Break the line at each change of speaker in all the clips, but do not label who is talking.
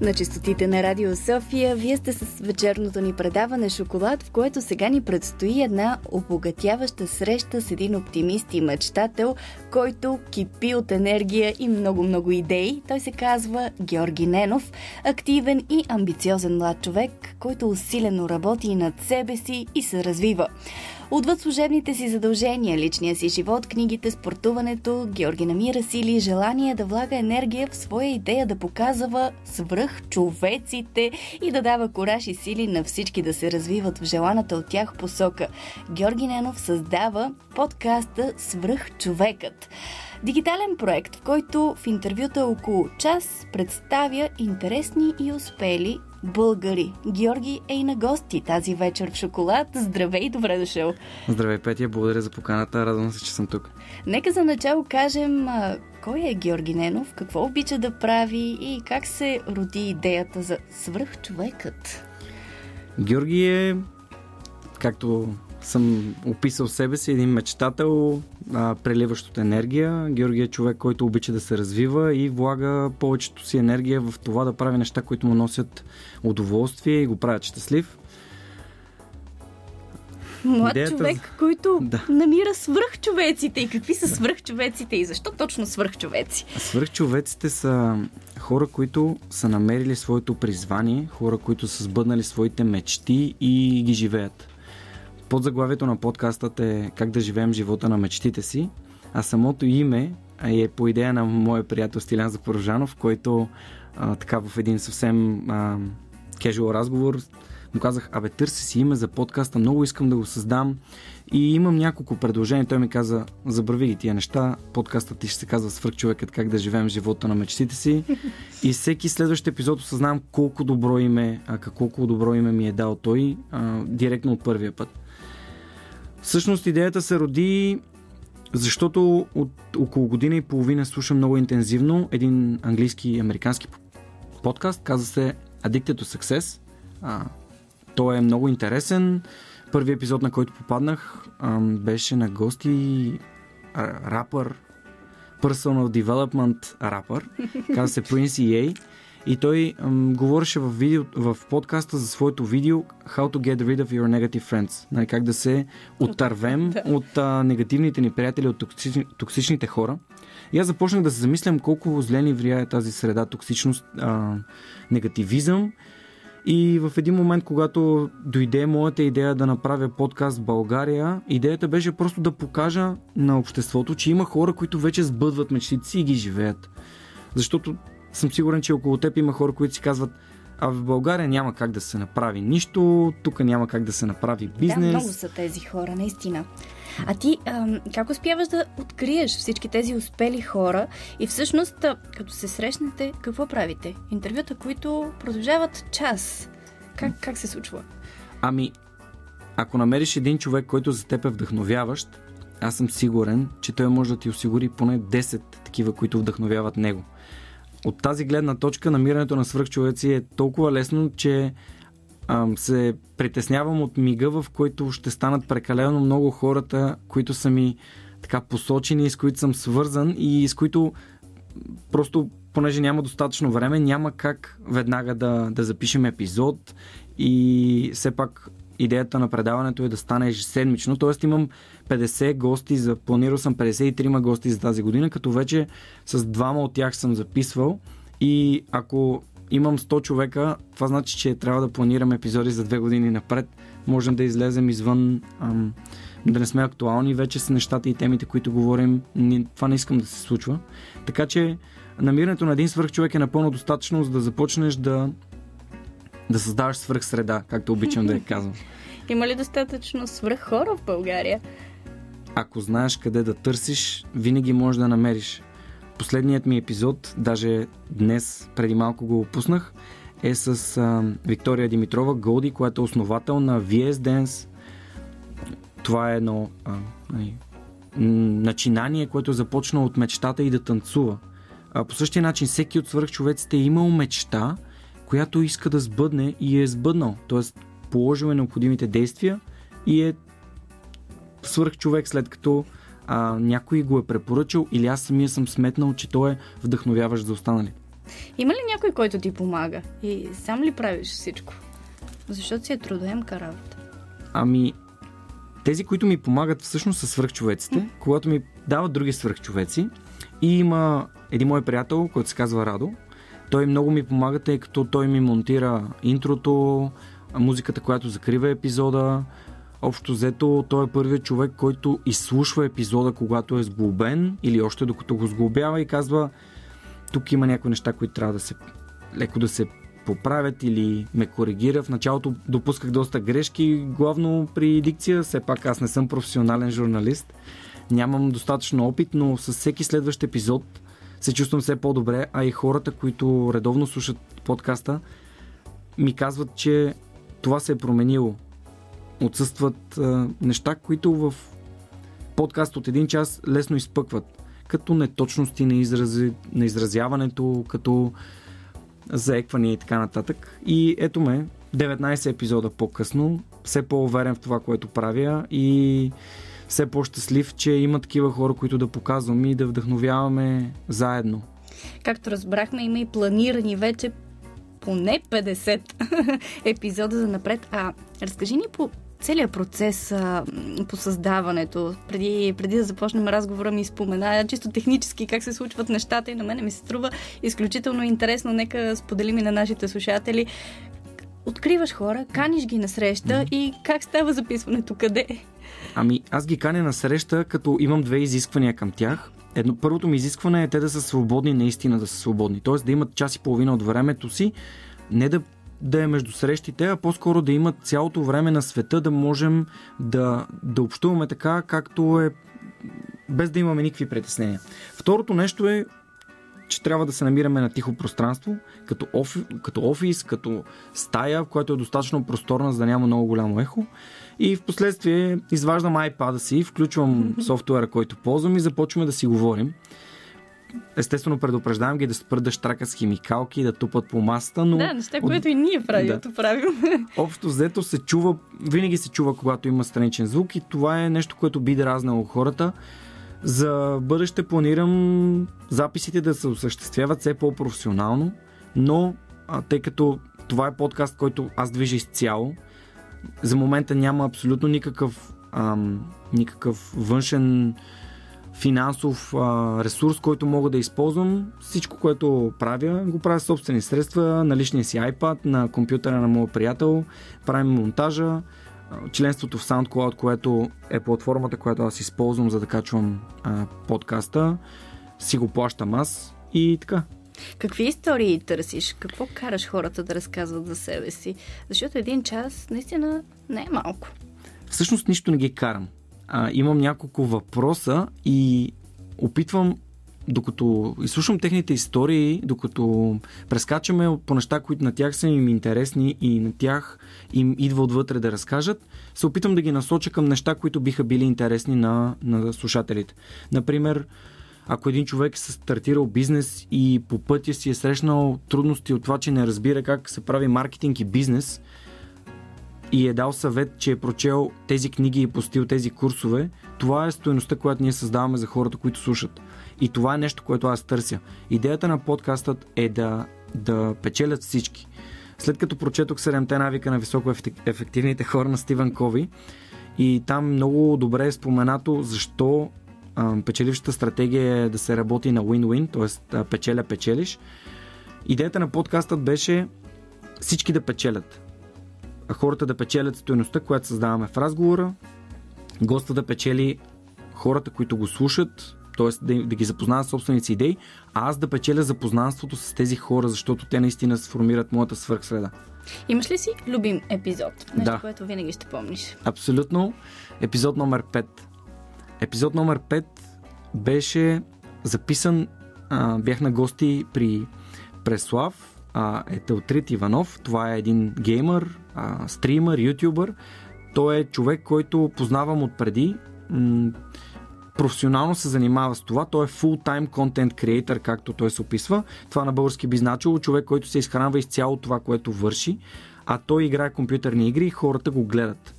На частотите на Радио София, вие сте с вечерното ни предаване Шоколад, в което сега ни предстои една обогатяваща среща с един оптимист и мечтател, който кипи от енергия и много-много идеи. Той се казва Георги Ненов, активен и амбициозен млад човек, който усилено работи над себе си и се развива. Отвъд служебните си задължения, личния си живот, книгите, спортуването, Георги намира сили и желание да влага енергия в своя идея да показва свръх човеците и да дава кораж и сили на всички да се развиват в желаната от тях посока. Георги Ненов създава подкаста Свръх човекът. Дигитален проект, в който в интервюта около час представя интересни и успели българи. Георги е и на гости тази вечер в Шоколад. Здравей, добре дошъл.
Здравей, Петя, благодаря за поканата. Радвам се, че съм тук.
Нека за начало кажем а, кой е Георги Ненов, какво обича да прави и как се роди идеята за свръхчовекът.
Георги е, както съм описал себе си, един мечтател, а, преливащ от енергия. Георги е човек, който обича да се развива и влага повечето си енергия в това да прави неща, които му носят удоволствие и го правят щастлив.
Млад Идеята... човек, който да. намира свръхчовеците. И какви са свръхчовеците и защо точно свръхчовеци?
Свръхчовеците са хора, които са намерили своето призвание, хора, които са сбъднали своите мечти и ги живеят. Под заглавието на подкастът е Как да живеем живота на мечтите си, а самото име е по идея на моя приятел Стилян Запорожанов, който а, така в един съвсем а, кежуал разговор му казах, абе търси си име за подкаста, много искам да го създам и имам няколко предложения. Той ми каза, забрави ги тия неща, подкастът ти ще се казва Свърх човекът, как да живеем живота на мечтите си. И всеки следващ епизод осъзнавам колко добро име, а колко добро име ми е дал той а, директно от първия път. Всъщност идеята се роди защото от около година и половина слушам много интензивно един английски и американски подкаст, каза се Addicted to Success. А, той е много интересен. Първият епизод, на който попаднах, а, беше на гости рапър, Personal Development рапър, каза се Prince EA. И той м, говореше в, видео, в подкаста за своето видео How to get rid of your negative friends. Нали, как да се отървем да. от а, негативните ни приятели, от токсични, токсичните хора. И аз започнах да се замислям колко зле ни влияе тази среда, токсичност, а, негативизъм. И в един момент, когато дойде моята идея да направя подкаст в България, идеята беше просто да покажа на обществото, че има хора, които вече сбъдват мечтите си и ги живеят. Защото съм сигурен, че около теб има хора, които си казват, а в България няма как да се направи нищо, тук няма как да се направи бизнес.
Да, много са тези хора, наистина. А ти а, как успяваш да откриеш всички тези успели хора и всъщност, като се срещнете, какво правите? Интервюта, които продължават час. Как, как се случва?
Ами, ако намериш един човек, който за теб е вдъхновяващ, аз съм сигурен, че той може да ти осигури поне 10 такива, които вдъхновяват него. От тази гледна точка намирането на свръхчовеци е толкова лесно, че ам, се притеснявам от мига, в който ще станат прекалено много хората, които са ми така посочени, с които съм свързан и с които просто, понеже няма достатъчно време, няма как веднага да, да запишем епизод и все пак идеята на предаването е да стане ежеседмично, т.е. имам 50 гости, за, планирал съм 53 гости за тази година, като вече с двама от тях съм записвал и ако имам 100 човека, това значи, че трябва да планирам епизоди за две години напред. Можем да излезем извън, ам, да не сме актуални вече с нещата и темите, които говорим. Това не искам да се случва. Така че намирането на един свърх човек е напълно достатъчно, за да започнеш да да създаваш свръх среда, както обичам да я казвам.
Има ли достатъчно свръх хора в България?
Ако знаеш къде да търсиш, винаги можеш да намериш. Последният ми епизод, даже днес, преди малко го опуснах, е с а, Виктория Димитрова Голди, която е основател на VS Dance. Това е едно а, нали, начинание, което е започнало от мечтата и да танцува. А, по същия начин, всеки от свърхчовеците е имал мечта, която иска да сбъдне и е сбъднал. Тоест, положил е необходимите действия и е свърх човек след като а, някой го е препоръчал или аз самия съм сметнал, че той е вдъхновяващ за останали.
Има ли някой, който ти помага? И сам ли правиш всичко? Защото си е трудоемка работа.
Ами, тези, които ми помагат всъщност са свръхчовеците, когато ми дават други свръхчовеци. И има един мой приятел, който се казва Радо. Той много ми помага, тъй като той ми монтира интрото, музиката, която закрива епизода. Общо взето, той е първият човек, който изслушва епизода, когато е сглобен или още докато го сглобява и казва тук има някои неща, които трябва да се леко да се поправят или ме коригира. В началото допусках доста грешки, главно при дикция. Все пак аз не съм професионален журналист. Нямам достатъчно опит, но с всеки следващ епизод се чувствам все по-добре, а и хората, които редовно слушат подкаста, ми казват, че това се е променило. Отсъстват а, неща, които в подкаст от един час лесно изпъкват. Като неточности на, изрази, на изразяването, като заеквания и така нататък. И ето ме, 19 епизода по-късно, все по-уверен в това, което правя и все по-щастлив, че има такива хора, които да показвам и да вдъхновяваме заедно.
Както разбрахме, има и планирани вече поне 50 епизода за напред. А разкажи ни по целият процес а, по създаването. Преди, преди да започнем разговора ми спомена чисто технически как се случват нещата и на мене ми се струва изключително интересно. Нека споделим и на нашите слушатели. Откриваш хора, каниш ги на среща mm-hmm. и как става записването? Къде?
Ами, аз ги каня на среща, като имам две изисквания към тях. Едно, първото ми изискване е те да са свободни, наистина да са свободни. Тоест да имат час и половина от времето си, не да да е между срещите, а по-скоро да имат цялото време на света да можем да, да общуваме така, както е без да имаме никакви притеснения. Второто нещо е, че трябва да се намираме на тихо пространство, като, офи, като офис, като стая, която е достатъчно просторна, за да няма много голямо ехо. И в последствие изваждам iPad-а си, включвам софтуера, който ползвам и започваме да си говорим. Естествено, предупреждавам ги да спрат да штрака с химикалки, да тупат по масата, но...
Да, неща, което и ние правим, да. правим.
Общо взето се чува, винаги се чува, когато има страничен звук и това е нещо, което би дразнало хората. За бъдеще планирам записите да се осъществяват все по-професионално, но а, тъй като това е подкаст, който аз движа изцяло, за момента няма абсолютно никакъв, ам, никакъв външен финансов а, ресурс, който мога да използвам. Всичко, което правя, го правя собствени средства, на личния си iPad, на компютъра на моят приятел, правим монтажа, членството в SoundCloud, което е платформата, която аз използвам за да качвам а, подкаста, си го плащам аз и така.
Какви истории търсиш? Какво караш хората да разказват за себе си? Защото един час наистина не е малко.
Всъщност нищо не ги карам а, имам няколко въпроса и опитвам докато изслушам техните истории, докато прескачаме по неща, които на тях са им интересни и на тях им идва отвътре да разкажат, се опитам да ги насоча към неща, които биха били интересни на, на слушателите. Например, ако един човек е стартирал бизнес и по пътя си е срещнал трудности от това, че не разбира как се прави маркетинг и бизнес, и е дал съвет, че е прочел тези книги и е постил тези курсове, това е стоеността, която ние създаваме за хората, които слушат. И това е нещо, което аз търся. Идеята на подкастът е да, да печелят всички. След като прочетох 7-те навика на високо ефективните хора на Стивен Кови, и там много добре е споменато защо а, печелившата стратегия е да се работи на win-win, т.е. печеля-печелиш. Идеята на подкастът беше всички да печелят хората да печелят стоеността, която създаваме в разговора, госта да печели хората, които го слушат, т.е. Да, да ги запознават собствените си идеи, а аз да печеля запознанството с тези хора, защото те наистина сформират моята свърхсреда.
Имаш ли си любим епизод? Нещо, да. което винаги ще помниш.
Абсолютно. Епизод номер 5. Епизод номер 5 беше записан. А, бях на гости при Преслав, а, е Телтрит Иванов. Това е един геймър, а, стример, ютубър. Той е човек, който познавам отпреди. М- професионално се занимава с това. Той е full-time content creator, както той се описва. Това на български би значило човек, който се изхранва изцяло това, което върши, а той играе компютърни игри и хората го гледат.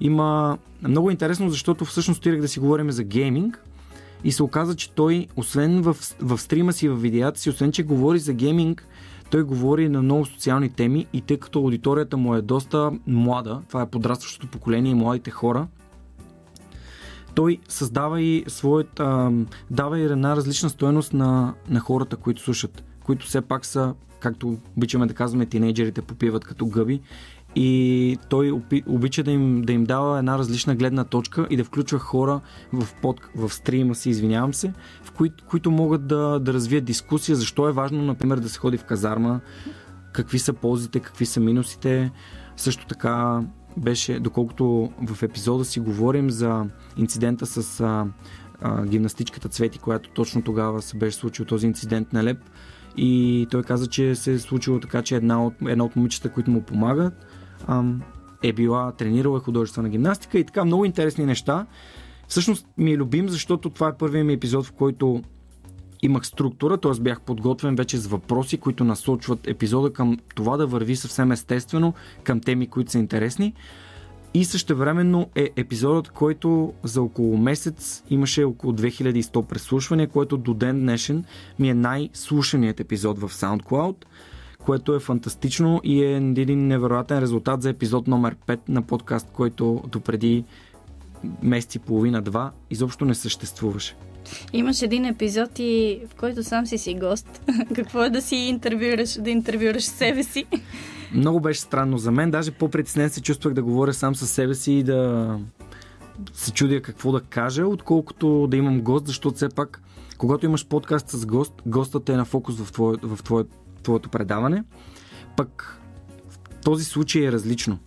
Има много интересно, защото всъщност стирах да си говорим за гейминг И се оказа, че той, освен в, в стрима си, в видеята си, освен че говори за гейминг, той говори на много социални теми и тъй като аудиторията му е доста млада, това е подрастващото поколение и младите хора, той създава и своята, дава и една различна стоеност на, на хората, които слушат, които все пак са, както обичаме да казваме, тинейджерите попиват като гъби и той обича да им, да им дава една различна гледна точка и да включва хора в, под, в стрима си, извинявам се, в кои, които могат да, да развият дискусия, защо е важно, например, да се ходи в казарма, какви са ползите, какви са минусите. Също така беше, доколкото в епизода си говорим за инцидента с а, а, гимнастичката Цвети, която точно тогава се беше случил този инцидент на Леп. И той каза, че се е случило така, че една от, една от момичета, които му помагат, ам, е била, тренирала художествена гимнастика и така много интересни неща. Всъщност ми е любим, защото това е първият ми епизод, в който имах структура, т.е. бях подготвен вече с въпроси, които насочват епизода към това да върви съвсем естествено към теми, които са интересни. И същевременно е епизодът, който за около месец имаше около 2100 преслушвания, което до ден днешен ми е най-слушаният епизод в SoundCloud което е фантастично и е един невероятен резултат за епизод номер 5 на подкаст, който допреди месец и половина-два изобщо не съществуваше.
Имаш един епизод, и в който сам си си гост. Какво е да си интервюраш, да интервюраш себе си?
Много беше странно за мен. Даже по-притеснен се чувствах да говоря сам със себе си и да се чудя какво да кажа, отколкото да имам гост, защото все пак, когато имаш подкаст с гост, гостът е на фокус в, твое, в твое, твоето предаване. Пък в този случай е различно.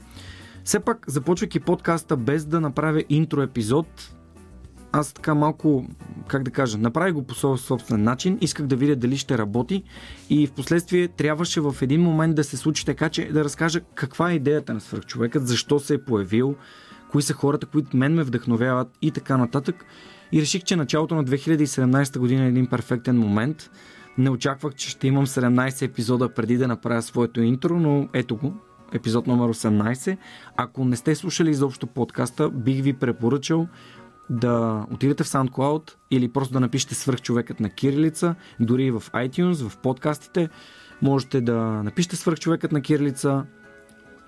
Все пак, започвайки подкаста без да направя интро епизод, аз така малко, как да кажа, направих го по собствен начин, исках да видя дали ще работи и в последствие трябваше в един момент да се случи така, че да разкажа каква е идеята на свръхчовекът, защо се е появил, кои са хората, които мен ме вдъхновяват и така нататък. И реших, че началото на 2017 година е един перфектен момент. Не очаквах, че ще имам 17 епизода преди да направя своето интро, но ето го, епизод номер 18. Ако не сте слушали изобщо подкаста, бих ви препоръчал да отидете в SoundCloud или просто да напишете свръхчовекът на кирилица, дори и в iTunes, в подкастите. Можете да напишете свръхчовекът на кирилица,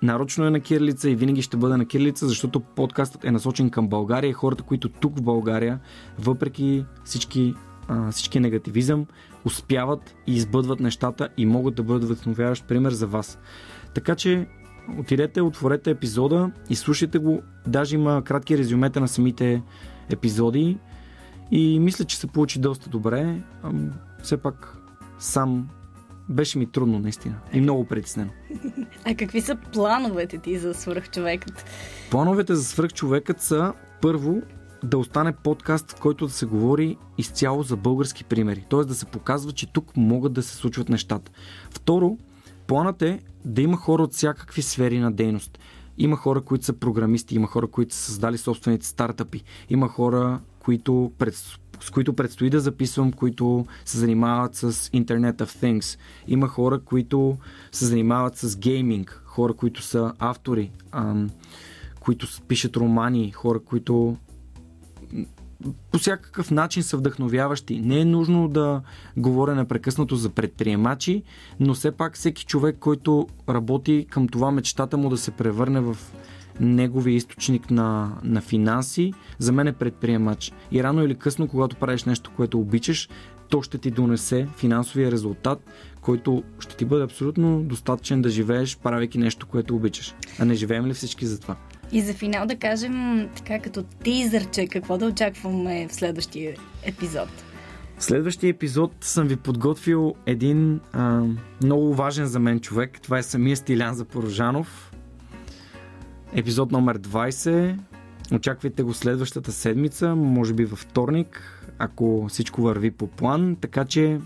нарочно е на кирилица и винаги ще бъде на кирилица, защото подкастът е насочен към България и хората, които тук в България, въпреки всички, а, всички негативизъм, успяват и избъдват нещата и могат да бъдат вдъхновяващ пример за вас. Така че отидете, отворете епизода и слушайте го. Даже има кратки резюмета на самите епизоди и мисля, че се получи доста добре. Все пак сам беше ми трудно, наистина. И много притеснено.
А какви са плановете ти за свръхчовекът?
Плановете за свръхчовекът са първо да остане подкаст, в който да се говори изцяло за български примери. Т.е. да се показва, че тук могат да се случват нещата. Второ, планът е да има хора от всякакви сфери на дейност. Има хора, които са програмисти, има хора, които са създали собствените стартъпи, има хора, които пред, с които предстои да записвам, които се занимават с Internet of Things. Има хора, които се занимават с гейминг, хора, които са автори, ам, които пишат романи, хора, които по всякакъв начин са вдъхновяващи. Не е нужно да говоря непрекъснато за предприемачи, но все пак всеки човек, който работи към това мечтата му да се превърне в неговия източник на, на финанси, за мен е предприемач. И рано или късно, когато правиш нещо, което обичаш, то ще ти донесе финансовия резултат, който ще ти бъде абсолютно достатъчен да живееш, правейки нещо, което обичаш. А не живеем ли всички за това?
И за финал да кажем така като тизърче, какво да очакваме в следващия епизод.
В следващия епизод съм ви подготвил един а, много важен за мен човек. Това е самия Стилян Запорожанов. Епизод номер 20. Очаквайте го следващата седмица, може би във вторник, ако всичко върви по план. Така че,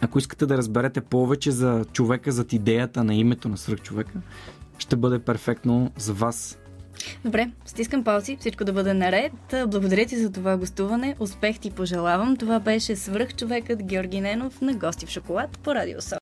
ако искате да разберете повече за човека, зад идеята на името на свръхчовека, ще бъде перфектно за вас.
Добре, стискам палци, всичко да бъде наред. Благодаря ти за това гостуване. Успех ти пожелавам. Това беше свръхчовекът Георги Ненов на Гости в шоколад по Радио.